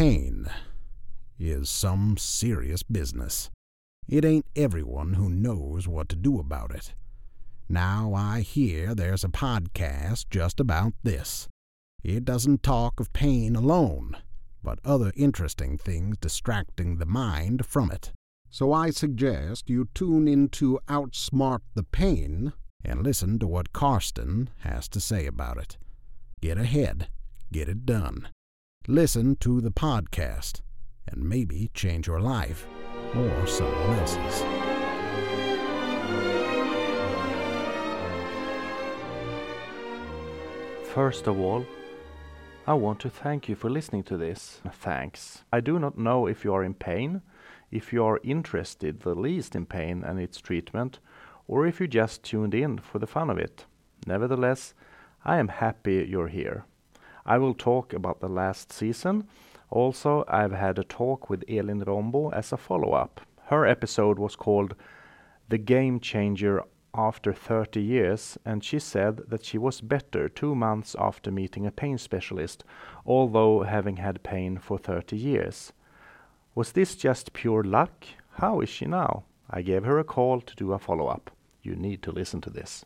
pain is some serious business. It ain't everyone who knows what to do about it. Now I hear there's a podcast just about this. It doesn't talk of pain alone, but other interesting things distracting the mind from it. So I suggest you tune into Outsmart the Pain and listen to what Karsten has to say about it. Get ahead, get it done. Listen to the podcast and maybe change your life or someone else's. First of all, I want to thank you for listening to this. Thanks. I do not know if you are in pain, if you are interested the least in pain and its treatment, or if you just tuned in for the fun of it. Nevertheless, I am happy you're here. I will talk about the last season. Also, I've had a talk with Elin Rombo as a follow up. Her episode was called The Game Changer after 30 years, and she said that she was better two months after meeting a pain specialist, although having had pain for 30 years. Was this just pure luck? How is she now? I gave her a call to do a follow up. You need to listen to this.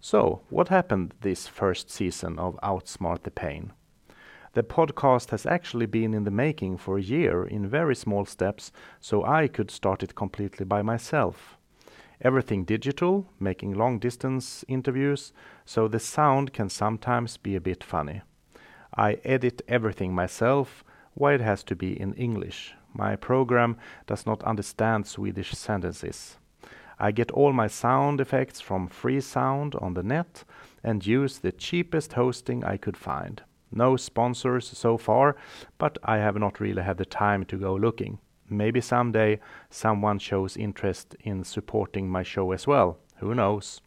So, what happened this first season of Outsmart the Pain? The podcast has actually been in the making for a year in very small steps, so I could start it completely by myself everything digital, making long distance interviews, so the sound can sometimes be a bit funny. I edit everything myself, why it has to be in English. My program does not understand Swedish sentences. I get all my sound effects from Freesound on the net and use the cheapest hosting I could find. No sponsors so far, but I have not really had the time to go looking. Maybe someday someone shows interest in supporting my show as well. Who knows?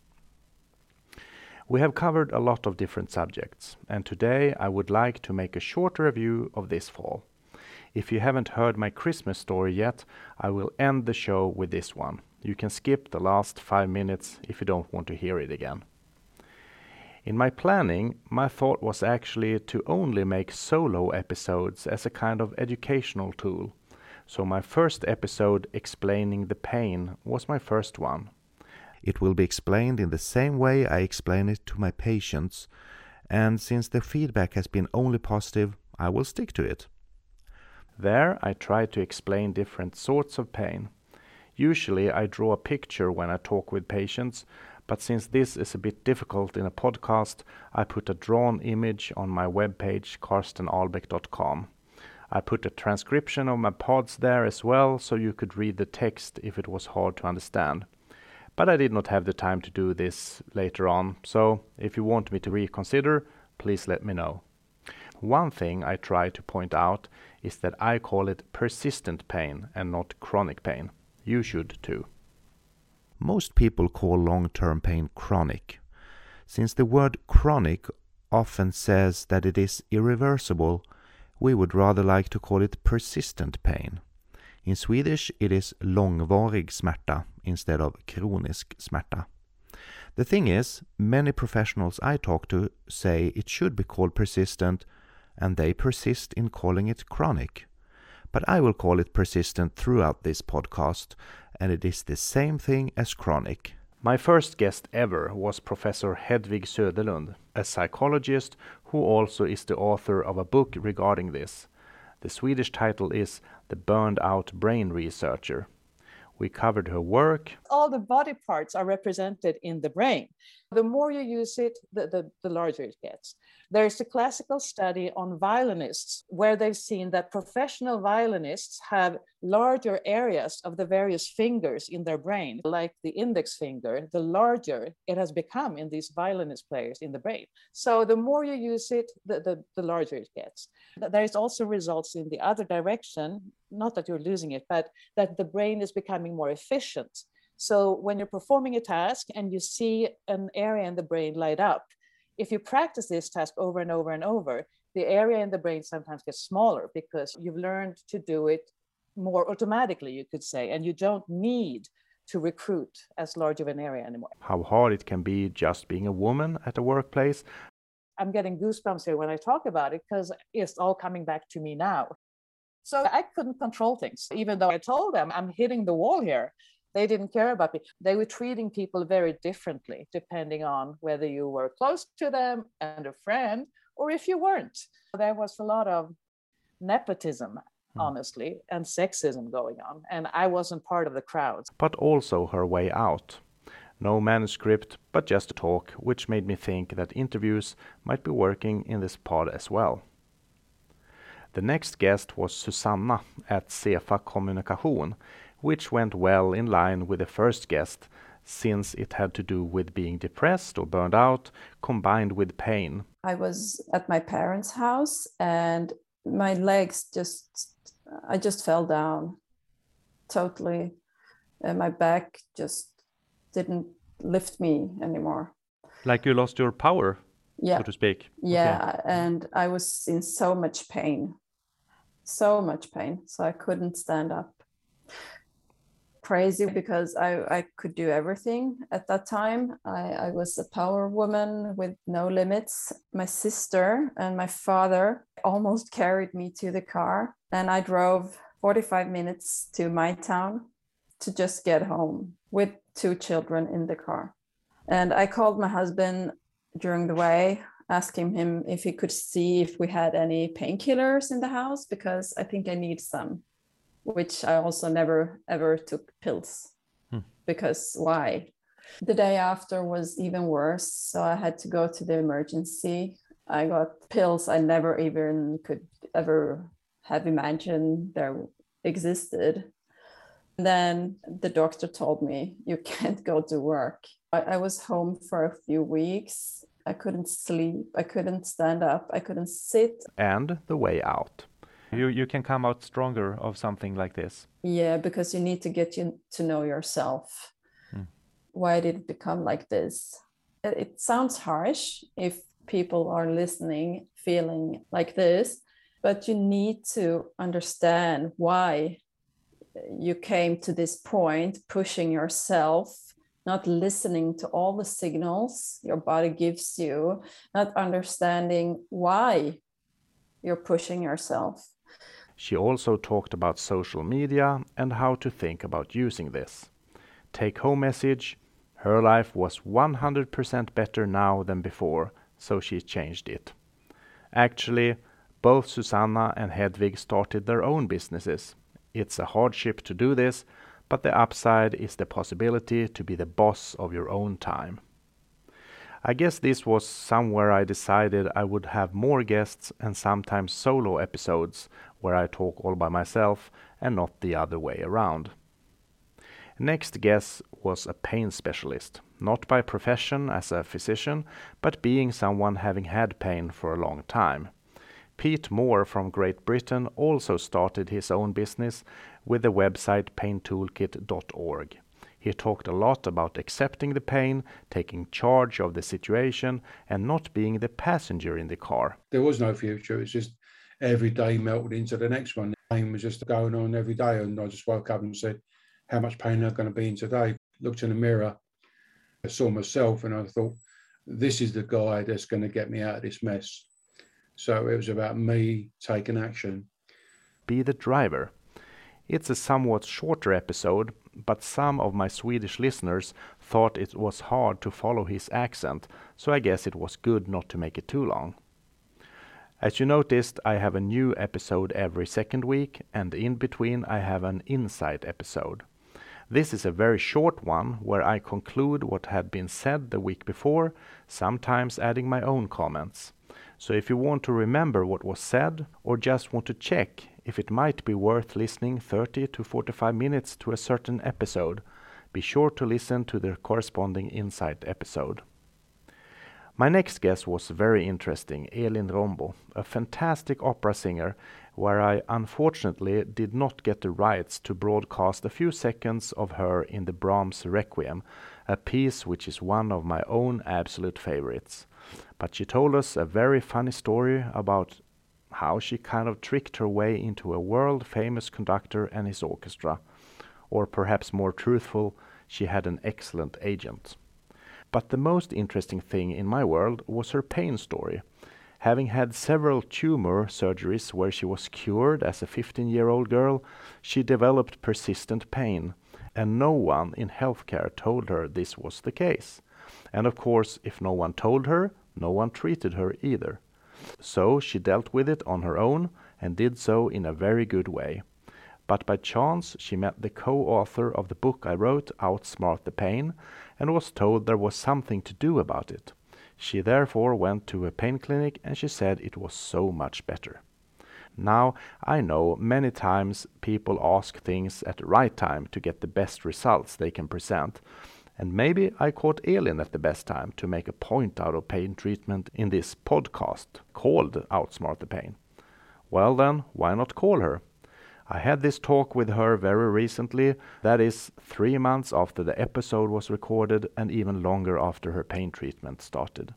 We have covered a lot of different subjects, and today I would like to make a short review of this fall. If you haven't heard my Christmas story yet, I will end the show with this one. You can skip the last five minutes if you don't want to hear it again. In my planning, my thought was actually to only make solo episodes as a kind of educational tool. So my first episode explaining the pain was my first one. It will be explained in the same way I explain it to my patients, and since the feedback has been only positive, I will stick to it. There I try to explain different sorts of pain. Usually I draw a picture when I talk with patients, but since this is a bit difficult in a podcast, I put a drawn image on my webpage karstenalbeck.com. I put a transcription of my pods there as well, so you could read the text if it was hard to understand. But I did not have the time to do this later on, so if you want me to reconsider, please let me know. One thing I try to point out is that I call it persistent pain and not chronic pain. You should too. Most people call long term pain chronic. Since the word chronic often says that it is irreversible, we would rather like to call it persistent pain. In Swedish it is långvarig smärta instead of kronisk smärta. The thing is, many professionals I talk to say it should be called persistent, and they persist in calling it chronic. But I will call it persistent throughout this podcast, and it is the same thing as chronic. My first guest ever was Professor Hedvig Söderlund, a psychologist who also is the author of a book regarding this. The Swedish title is The Burned Out Brain Researcher. We covered her work. All the body parts are represented in the brain. The more you use it, the, the, the larger it gets. There's a classical study on violinists where they've seen that professional violinists have larger areas of the various fingers in their brain, like the index finger, the larger it has become in these violinist players in the brain. So the more you use it, the, the, the larger it gets. There is also results in the other direction, not that you're losing it, but that the brain is becoming more efficient. So when you're performing a task and you see an area in the brain light up, if you practice this task over and over and over, the area in the brain sometimes gets smaller because you've learned to do it more automatically, you could say, and you don't need to recruit as large of an area anymore. How hard it can be just being a woman at a workplace. I'm getting goosebumps here when I talk about it because it's all coming back to me now. So I couldn't control things, even though I told them I'm hitting the wall here. They didn't care about me. They were treating people very differently, depending on whether you were close to them and a friend or if you weren't. There was a lot of nepotism, hmm. honestly, and sexism going on. And I wasn't part of the crowd. But also her way out. No manuscript, but just a talk, which made me think that interviews might be working in this pod as well. The next guest was Susanna at Cefa Kommunikation, which went well in line with the first guest, since it had to do with being depressed or burned out, combined with pain. I was at my parents' house and my legs just, I just fell down totally. And my back just didn't lift me anymore. Like you lost your power, yeah. so to speak. Yeah, okay. and I was in so much pain, so much pain. So I couldn't stand up. Crazy because I, I could do everything at that time. I, I was a power woman with no limits. My sister and my father almost carried me to the car, and I drove 45 minutes to my town to just get home with two children in the car. And I called my husband during the way, asking him if he could see if we had any painkillers in the house because I think I need some, which I also never ever took pills hmm. because why? The day after was even worse. So I had to go to the emergency. I got pills I never even could ever have imagined there existed then the doctor told me, You can't go to work. I, I, was home for a few weeks. I couldn't sleep. I couldn't stand up. I couldn't sit. And the way out. You, you can come out stronger of something like this. Yeah, because you need to get you to know yourself. Hmm. Why did it become like this? It sounds harsh if people are listening feeling like this, but you need to understand why you came to this point pushing yourself not listening to all the signals your body gives you not understanding why you're pushing yourself she also talked about social media and how to think about using this. Take home message her life was 100% better now than before so she changed it. Actually both susanna and hedvig started their own businesses. It's a hardship to do this, but the upside is the possibility to be the boss of your own time. I guess this was somewhere I decided I would have more guests and sometimes solo episodes where I talk all by myself and not the other way around. Next guest was a pain specialist, not by profession as a physician, but being someone having had pain for a long time. Pete Moore from Great Britain also started his own business with the website paintoolkit.org. He talked a lot about accepting the pain, taking charge of the situation, and not being the passenger in the car. There was no future. It was just every day melted into the next one. The pain was just going on every day. And I just woke up and said, How much pain am I going to be in today? Looked in the mirror, I saw myself, and I thought, This is the guy that's going to get me out of this mess. So it was about me taking action. Be the driver. It's a somewhat shorter episode, but some of my Swedish listeners thought it was hard to follow his accent, so I guess it was good not to make it too long. As you noticed, I have a new episode every second week, and in between I have an insight episode. This is a very short one where I conclude what had been said the week before, sometimes adding my own comments. So if you want to remember what was said or just want to check if it might be worth listening 30 to 45 minutes to a certain episode, be sure to listen to the corresponding Insight episode. My next guest was very interesting, Elin Rombo, a fantastic opera singer, where I unfortunately did not get the rights to broadcast a few seconds of her in the Brahms Requiem, a piece which is one of my own absolute favorites. But she told us a very funny story about how she kind of tricked her way into a world famous conductor and his orchestra. Or perhaps more truthful, she had an excellent agent. But the most interesting thing in my world was her pain story, Having had several tumor surgeries where she was cured as a 15 year old girl, she developed persistent pain, and no one in healthcare told her this was the case. And of course, if no one told her, no one treated her either. So she dealt with it on her own and did so in a very good way. But by chance she met the co-author of the book I wrote, Outsmart the Pain, and was told there was something to do about it. She therefore went to a pain clinic and she said it was so much better. Now, I know many times people ask things at the right time to get the best results they can present. And maybe I caught Elin at the best time to make a point out of pain treatment in this podcast called Outsmart the Pain. Well, then, why not call her? I had this talk with her very recently, that is, three months after the episode was recorded and even longer after her pain treatment started.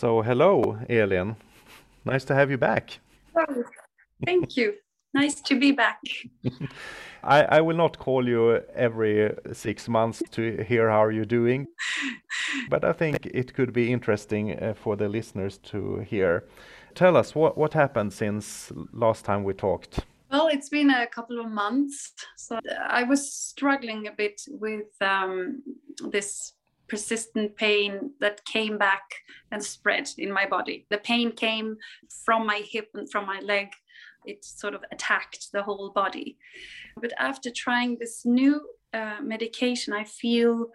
So, hello, Elin. Nice to have you back. Oh, thank you. Nice to be back. I, I will not call you every six months to hear how you're doing, but I think it could be interesting uh, for the listeners to hear. Tell us what, what happened since last time we talked. Well, it's been a couple of months. So I was struggling a bit with um, this persistent pain that came back and spread in my body. The pain came from my hip and from my leg. It sort of attacked the whole body. But after trying this new uh, medication, I feel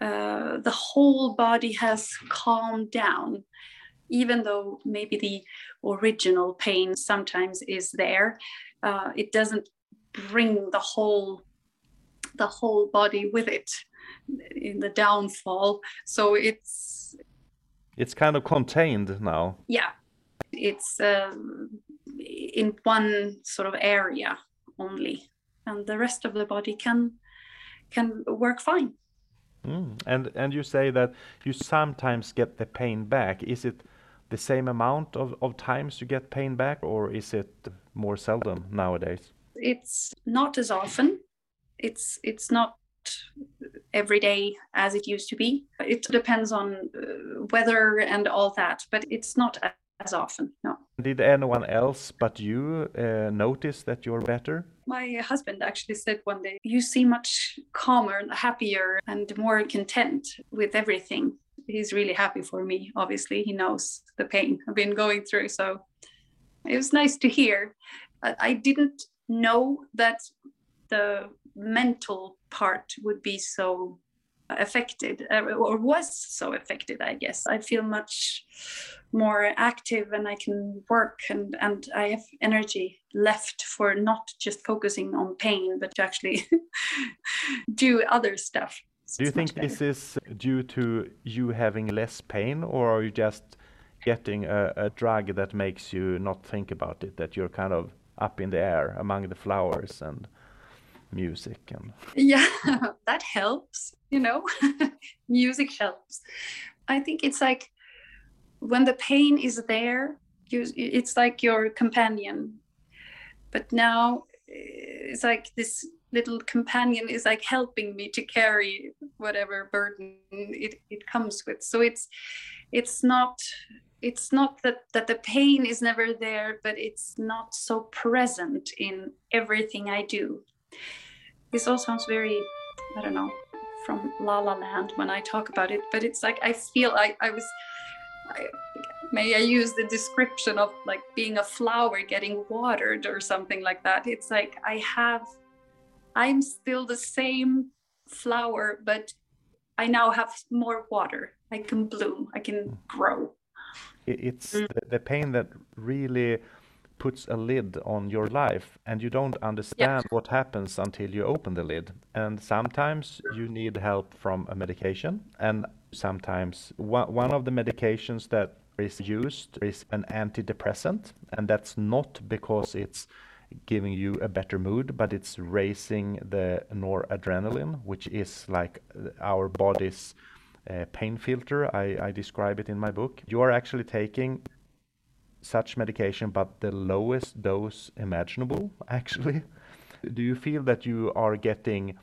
uh, the whole body has calmed down, even though maybe the original pain sometimes is there. Uh, it doesn't bring the whole the whole body with it in the downfall. So it's it's kind of contained now. Yeah, it's um, in one sort of area only, and the rest of the body can can work fine. Mm. And and you say that you sometimes get the pain back. Is it the same amount of, of times you get pain back, or is it more seldom nowadays? It's not as often. It's it's not every day as it used to be. It depends on uh, weather and all that, but it's not as often. No. Did anyone else but you uh, notice that you're better? My husband actually said one day, You seem much calmer, happier, and more content with everything. He's really happy for me. Obviously, he knows the pain I've been going through. So it was nice to hear. I didn't know that the mental part would be so affected uh, or was so affected i guess. I feel much more active and i can work and and i have energy left for not just focusing on pain but to actually do other stuff. Do you think this is due to you having less pain or are you just getting a, a drug that makes you not think about it that you're kind of up in the air among the flowers and music and yeah that helps you know? Music helps. I think it's like when the pain is there you, it's like your companion. But now eh, it's like this little companion is like helping me to carry whatever burden it, it comes with. So it's it's not it's not that that the pain is never there but it's not so present in everything i do this all sounds very, I don't know, from La La Land when I talk about it, but it's like I feel I, I was, I, may I use the description of like being a flower getting watered or something like that. It's like I have, I'm still the same flower, but I now have more water. I can bloom, I can grow. It's mm. the, the pain that really puts a lid on your life and you don't understand yep. what happens until you open the lid and sometimes you need help from a medication and sometimes one, one of the medications that is used is an antidepressant, and that's not because it's giving you a better mood, but it's raising the noradrenaline, which is like our body's uh, pain filter. I, I describe it in my book. You are actually taking such medication, but the lowest dose imaginable, actually. Do you feel that you are getting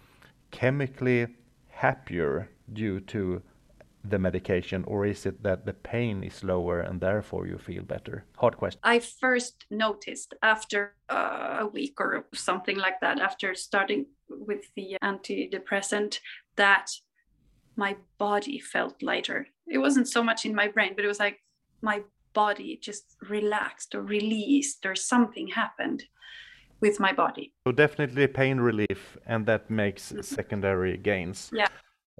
chemically happier due to the medication, or is it that the pain is lower and therefore you feel better? Hard question. I first noticed after uh, a week or something like that, after starting with the antidepressant, that my body felt lighter. It wasn't so much in my brain, but it was like my body just relaxed or released or something happened with my body. So definitely pain relief, and that makes Mhm. secondary gains. Yeah.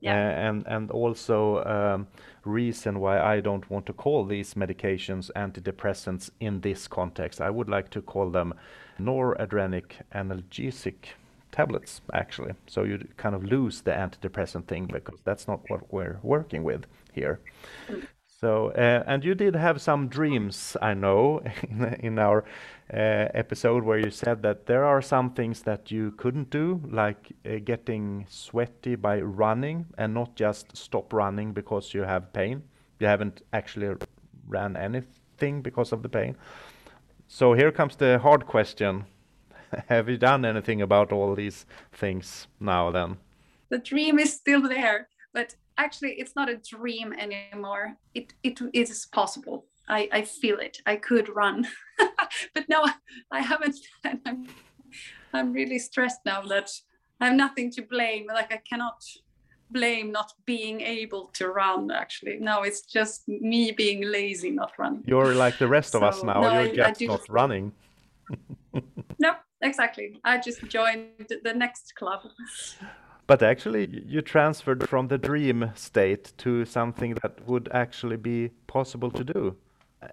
Yeah. Uh, and and also um, reason why I don't want to call these medications antidepressants in this context. I would like to call them noradrenic analgesic tablets, actually. So you kind of lose the antidepressant thing because that's not what we're working with here. So, uh, and you did have some dreams, I know, in, in our uh, episode where you said that there are some things that you couldn't do, like uh, getting sweaty by running and not just stop running because you have pain. You haven't actually ran anything because of the pain. So here comes the hard question. have you done anything about all these things now then? The dream is still there, but actually it's not a dream anymore. It it is possible. I, I feel it. I could run. but no, I haven't. And I'm, I'm really stressed now that I have nothing to blame. Like I cannot blame not being able to run actually. No, it's just me being lazy, not running. You're like the rest of us now. no, You're I- I just do- not running. No, exactly. I just joined the next club. But actually, you transferred from the dream state to something that would actually be possible to do.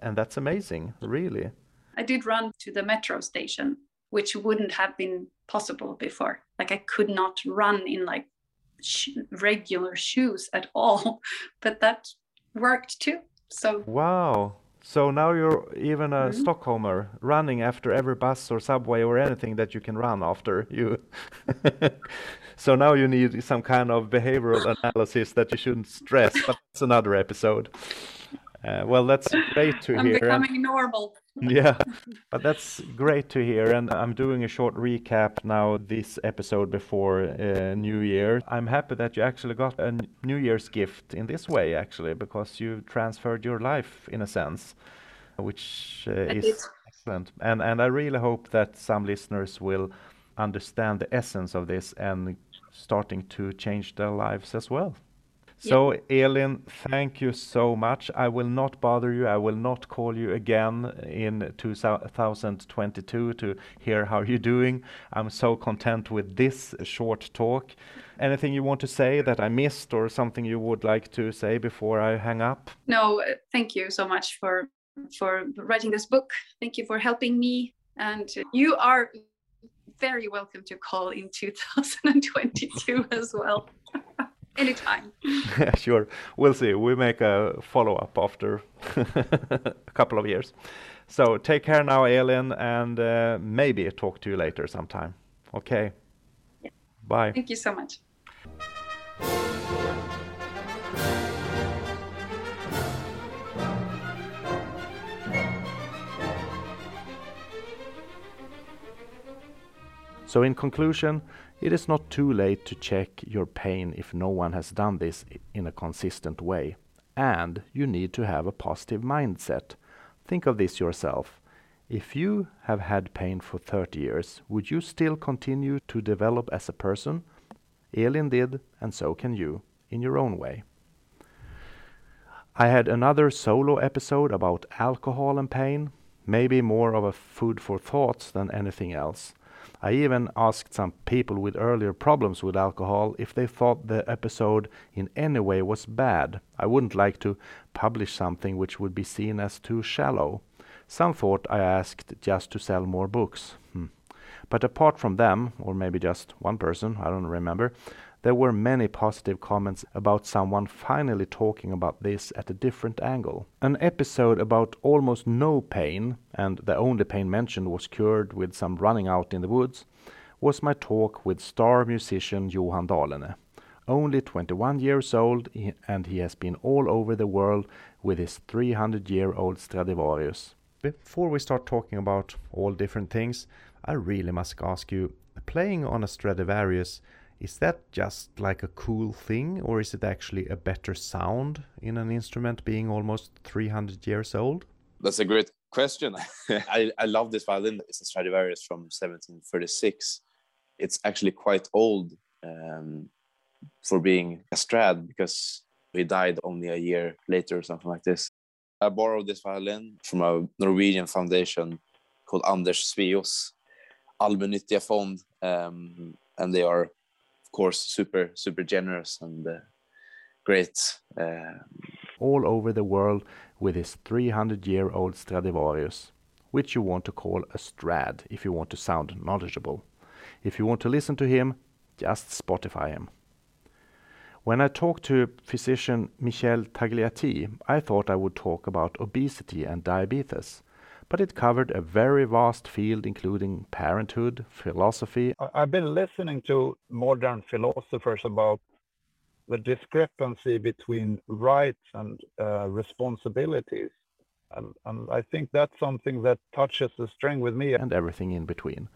And that's amazing, really. I did run to the metro station, which wouldn't have been possible before. Like I could not run in like sh- regular shoes at all, but that worked too. So Wow. So now you're even a Mhm. Stockholmer running after every bus or subway or anything that you can run after you. so now you need some kind of behavioral analysis that you shouldn't stress, but that's another episode. Uh, well, that's great to I'm hear. and- becoming normal. yeah, but that's great to hear. And I'm doing a short recap now, this episode before uh, New Year. I'm happy that you actually got a New Year's gift in this way, actually, because you transferred your life in a sense, which uh, is did. excellent. And, and I really hope that some listeners will understand the essence of this and starting to change their lives as well. Yeah. So, Elin, thank you so much. I will not bother you. I will not call you again in 2022 to hear how you're doing. I'm so content with this short talk. Anything you want to say that I missed or something you would like to say before I hang up? No, uh, thank you so much for for writing this book. Thank you for helping me, and you are very welcome to call in 2022 as well. Anytime. Yeah, sure. We'll see. We make a follow up after a couple of years. So take care now, Elin, and uh, maybe talk to you later sometime. Okay. Yeah. Bye. Thank you so much. So, in conclusion, it is not too late to check your pain if no one has done this in a consistent way. And you need to have a positive mindset. Think of this yourself. If you have had pain for 30 years, would you still continue to develop as a person? Elin did, and so can you, in your own way. I had another solo episode about alcohol and pain, maybe more of a food for thoughts than anything else. I even asked some people with earlier problems with alcohol if they thought the episode in any way was bad. I wouldn't like to publish something which would be seen as too shallow. Some thought I asked just to sell more books. Hmm. But apart from them, or maybe just one person, I don't remember, There were many positive comments about someone finally talking about this at a different angle. An episode about almost no pain, and the only pain mentioned was cured with some running out in the woods, was my talk with star musician Johan Dalene. Only 21 years old, and he has been all over the world with his 300 year old Stradivarius. Before we start talking about all different things, I really must ask you playing on a Stradivarius is that just like a cool thing, or is it actually a better sound in an instrument being almost 300 years old? That's a great question. I, I love this violin. It's a Stradivarius from 1736. It's actually quite old um, for being a Strad because he died only a year later or something like this. I borrowed this violin from a Norwegian foundation called Anders Sveaas Allmännyttiga Fond, um, and they are course, super super generous and uh, great. Uh, All over the world with his 300 year old Stradivarius, which you want to call a Strad if you want to sound knowledgeable. If you want to listen to him, just Spotify him. When I talked to physician Michel Tagliati, I thought I would talk about obesity and diabetes but it covered a very vast field, including parenthood, philosophy. I've been listening to modern philosophers about the discrepancy between rights and uh, responsibilities. And, and I think that's something that touches the string with me. And everything in between.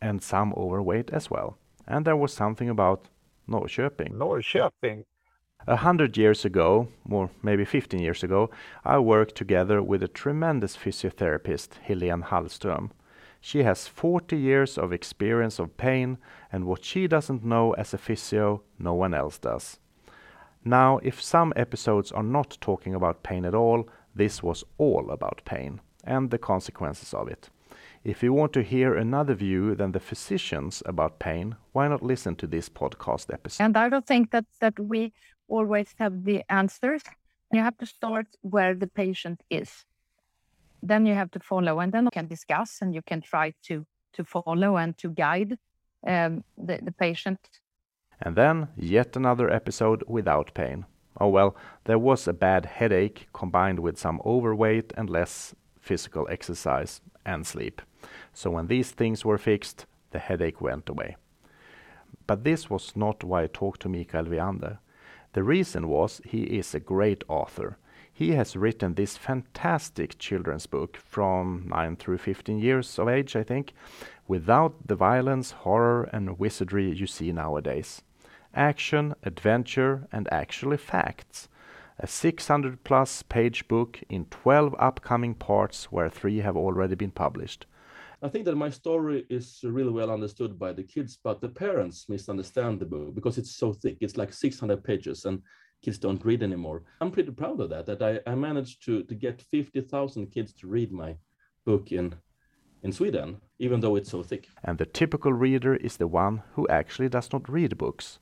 And some overweight as well. And there was something about Norrköping. Norrköping. A hundred years ago, or maybe 15 years ago, I worked together with a tremendous physiotherapist, Helene Hallström. She has 40 years of experience of pain, and what she doesn't know as a physio, no one else does. Now, if some episodes are not talking about pain at all, this was all about pain and the consequences of it. If you want to hear another view than the physicians about pain, why not listen to this podcast episode? And I don't think that, that we always have the answers. You have to start where the patient is. Then you have to follow, and then you can discuss and you can try to to follow and to guide um, the, the patient. And then yet another episode without pain. Oh well, there was a bad headache combined with some overweight and less physical exercise and sleep. So when these things were fixed, the headache went away. But this was not why I talked to Mikael Wieander. The reason was he is a great author. He has written this fantastic children's book from 9 through 15 years of age, I think, without the violence, horror, and wizardry you see nowadays. Action, adventure, and actually facts. A 600 plus page book in 12 upcoming parts, where three have already been published. I think that my story is really well understood by the kids, but the parents misunderstand the book because it's so thick. It's like 600 pages and kids don't read anymore. I'm pretty proud of that, that I, I managed to, to get 50,000 kids to read my book in, in Sweden, even though it's so thick. And the typical reader is the one who actually does not read books.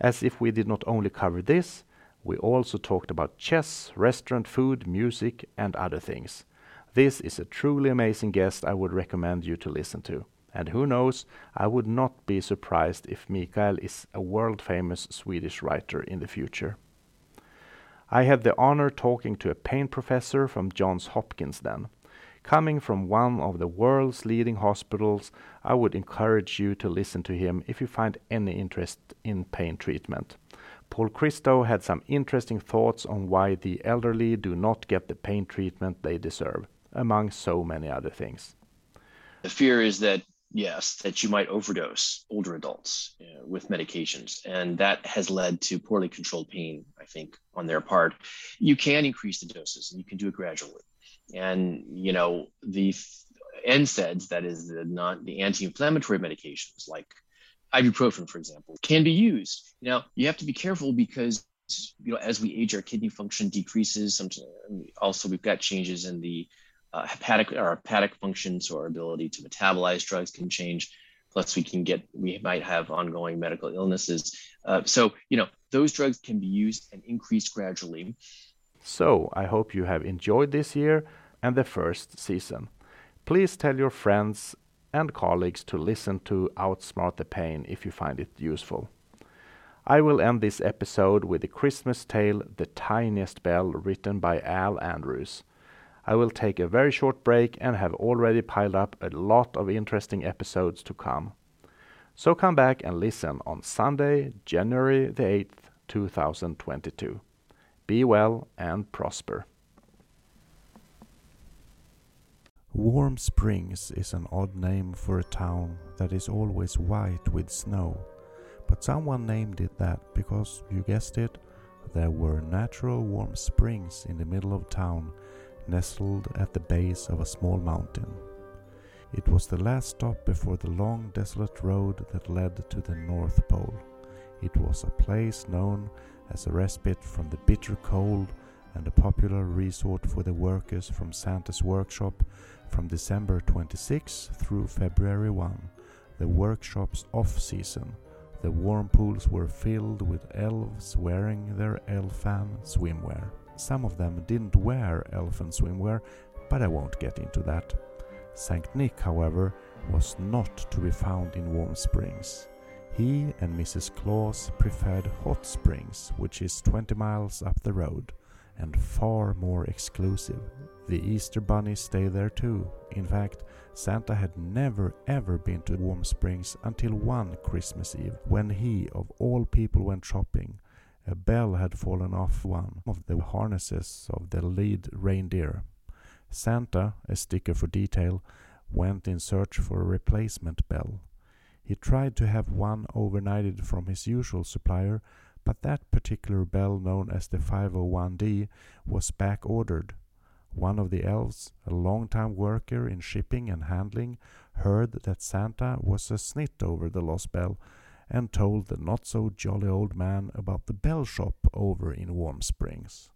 As if we did not only cover this, we also talked about chess, restaurant food, music, and other things. This is a truly amazing guest I would recommend you to listen to. And who knows, I would not be surprised if Mikael is a world famous Swedish writer in the future. I had the honor talking to a pain professor from Johns Hopkins then. Coming from one of the world's leading hospitals, I would encourage you to listen to him if you find any interest in pain treatment. Paul Christo had some interesting thoughts on why the elderly do not get the pain treatment they deserve among so many other things. The fear is that, yes, that you might overdose older adults know, with medications. And that has led to poorly controlled pain, I think, on their part. You can increase the doses and you can do it gradually. And, you know, the NSAIDs, that is the not the anti-inflammatory medications like ibuprofen, for example, can be used. Now, you have to be careful because you know as we age, our kidney function decreases. Also we've got changes in the uh, hepatic our hepatic function, so our ability to metabolize drugs can change. Plus, we can get we might have ongoing medical illnesses. Uh, so you know those drugs can be used and increased gradually. So I hope you have enjoyed this year and the first season. Please tell your friends and colleagues to listen to Outsmart the Pain if you find it useful. I will end this episode with the Christmas tale The Tiniest Bell, written by Al Andrews. I will take a very short break and have already piled up a lot of interesting episodes to come. So come back and listen on Sunday, January the 8th, 2022. Be well and prosper. Warm Springs is an odd name for a town that is always white with snow, but someone named it that because, you guessed it, there were natural warm springs in the middle of town, nestled at the base of a small mountain. It was the last stop before the long desolate road that led to the North Pole. It was a place known as a respite from the bitter cold and a popular resort for the workers from Santa's workshop from December 26 through February 1, the workshop's off season. The warm pools were filled with elves wearing their elfan swimwear. Some of them didn't wear elephant swimwear, but I won't get into that. St. Nick, however, was not to be found in warm springs. He and Mrs. Claus preferred hot springs, which is 20 miles up the road and far more exclusive. The Easter Bunny stayed there too. In fact, Santa had never ever been to Warm Springs until one Christmas Eve, when he, of all people, went shopping. A bell had fallen off one of the harnesses of the lead reindeer. Santa, a sticker for detail, went in search for a replacement bell. He tried to have one overnighted from his usual supplier, but that particular bell, known as the 501D, was back ordered. One of the elves, a long-time worker in shipping and handling, heard that Santa was a snit over the lost bell and told the not so jolly old man about the bell shop over in Warm Springs.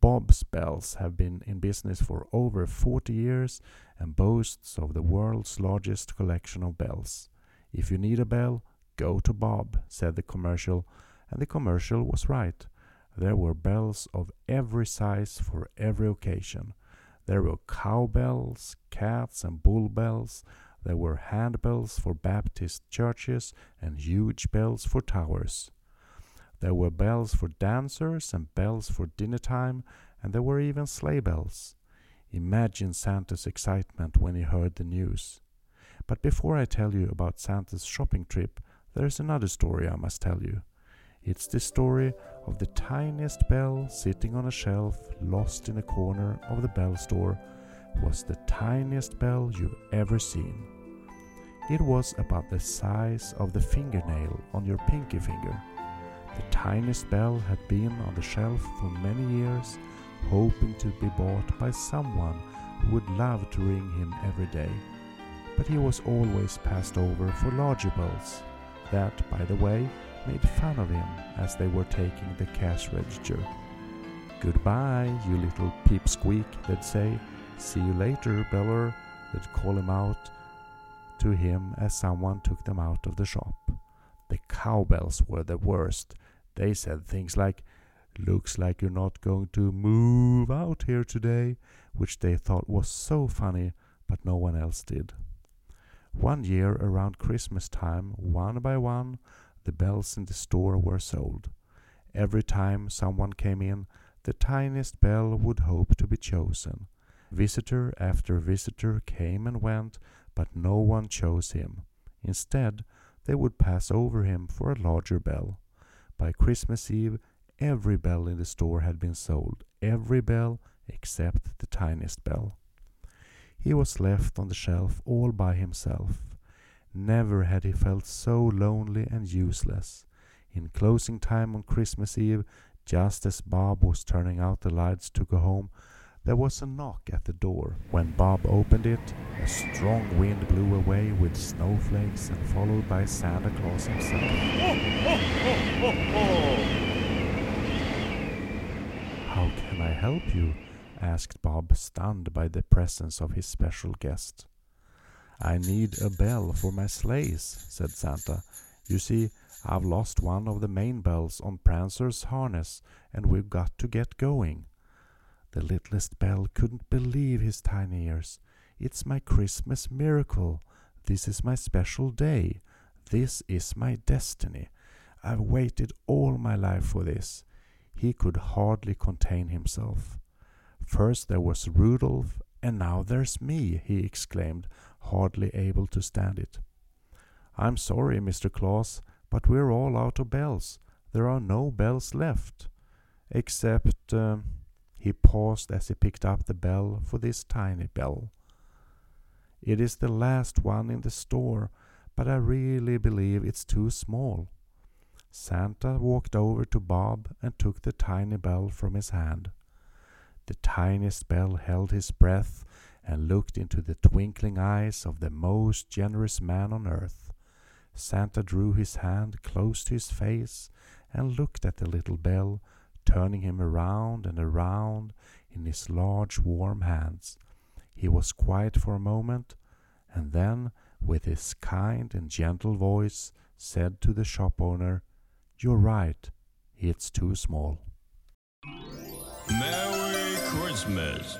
Bob's Bells have been in business for over 40 years and boasts of the world's largest collection of bells. If you need a bell, go to Bob, said the commercial, and the commercial was right. There were bells of every size for every occasion. There were cowbells, cats and bull bells. There were handbells for Baptist churches and huge bells for towers. There were bells for dancers and bells for dinner time, and there were even sleigh bells. Imagine Santa's excitement when he heard the news. But before I tell you about Santa's shopping trip, there is another story I must tell you. It's the story of the tiniest bell sitting on a shelf, lost in a corner of the bell store, was the tiniest bell you've ever seen. It was about the size of the fingernail on your pinky finger. The tiniest bell had been on the shelf for many years, hoping to be bought by someone who would love to ring him every day. But he was always passed over for larger bells, that, by the way, made fun of him as they were taking the cash register. Goodbye, you little peepsqueak, they'd say. See you later, Beller, they'd call him out to him as someone took them out of the shop. The cowbells were the worst. They said things like, Looks like you're not going to move out here today, which they thought was so funny, but no one else did. One year around Christmas time, one by one, the bells in the store were sold. Every time someone came in, the tiniest bell would hope to be chosen. Visitor after visitor came and went, but no one chose him. Instead, they would pass over him for a larger bell. By Christmas Eve, every bell in the store had been sold, every bell except the tiniest bell. He was left on the shelf all by himself. Never had he felt so lonely and useless. In closing time on Christmas Eve, just as Bob was turning out the lights to go home, there was a knock at the door. When Bob opened it, a strong wind blew away with snowflakes and followed by Santa Claus himself. How can I help you? asked Bob, stunned by the presence of his special guest. I need a bell for my sleighs, said Santa. You see, I've lost one of the main bells on Prancer's harness, and we've got to get going. The littlest bell couldn't believe his tiny ears. It's my Christmas miracle. This is my special day. This is my destiny. I've waited all my life for this. He could hardly contain himself. First there was Rudolph, and now there's me, he exclaimed, hardly able to stand it. I'm sorry, Mr. Claus, but we're all out of bells. There are no bells left. Except. Uh, he paused as he picked up the bell for this tiny bell. It is the last one in the store, but I really believe it's too small. Santa walked over to Bob and took the tiny bell from his hand. The tiniest bell held his breath and looked into the twinkling eyes of the most generous man on earth. Santa drew his hand close to his face and looked at the little bell, turning him around and around in his large warm hands. He was quiet for a moment, and then, with his kind and gentle voice, said to the shop owner, You're right, it's too small. Merry Christmas.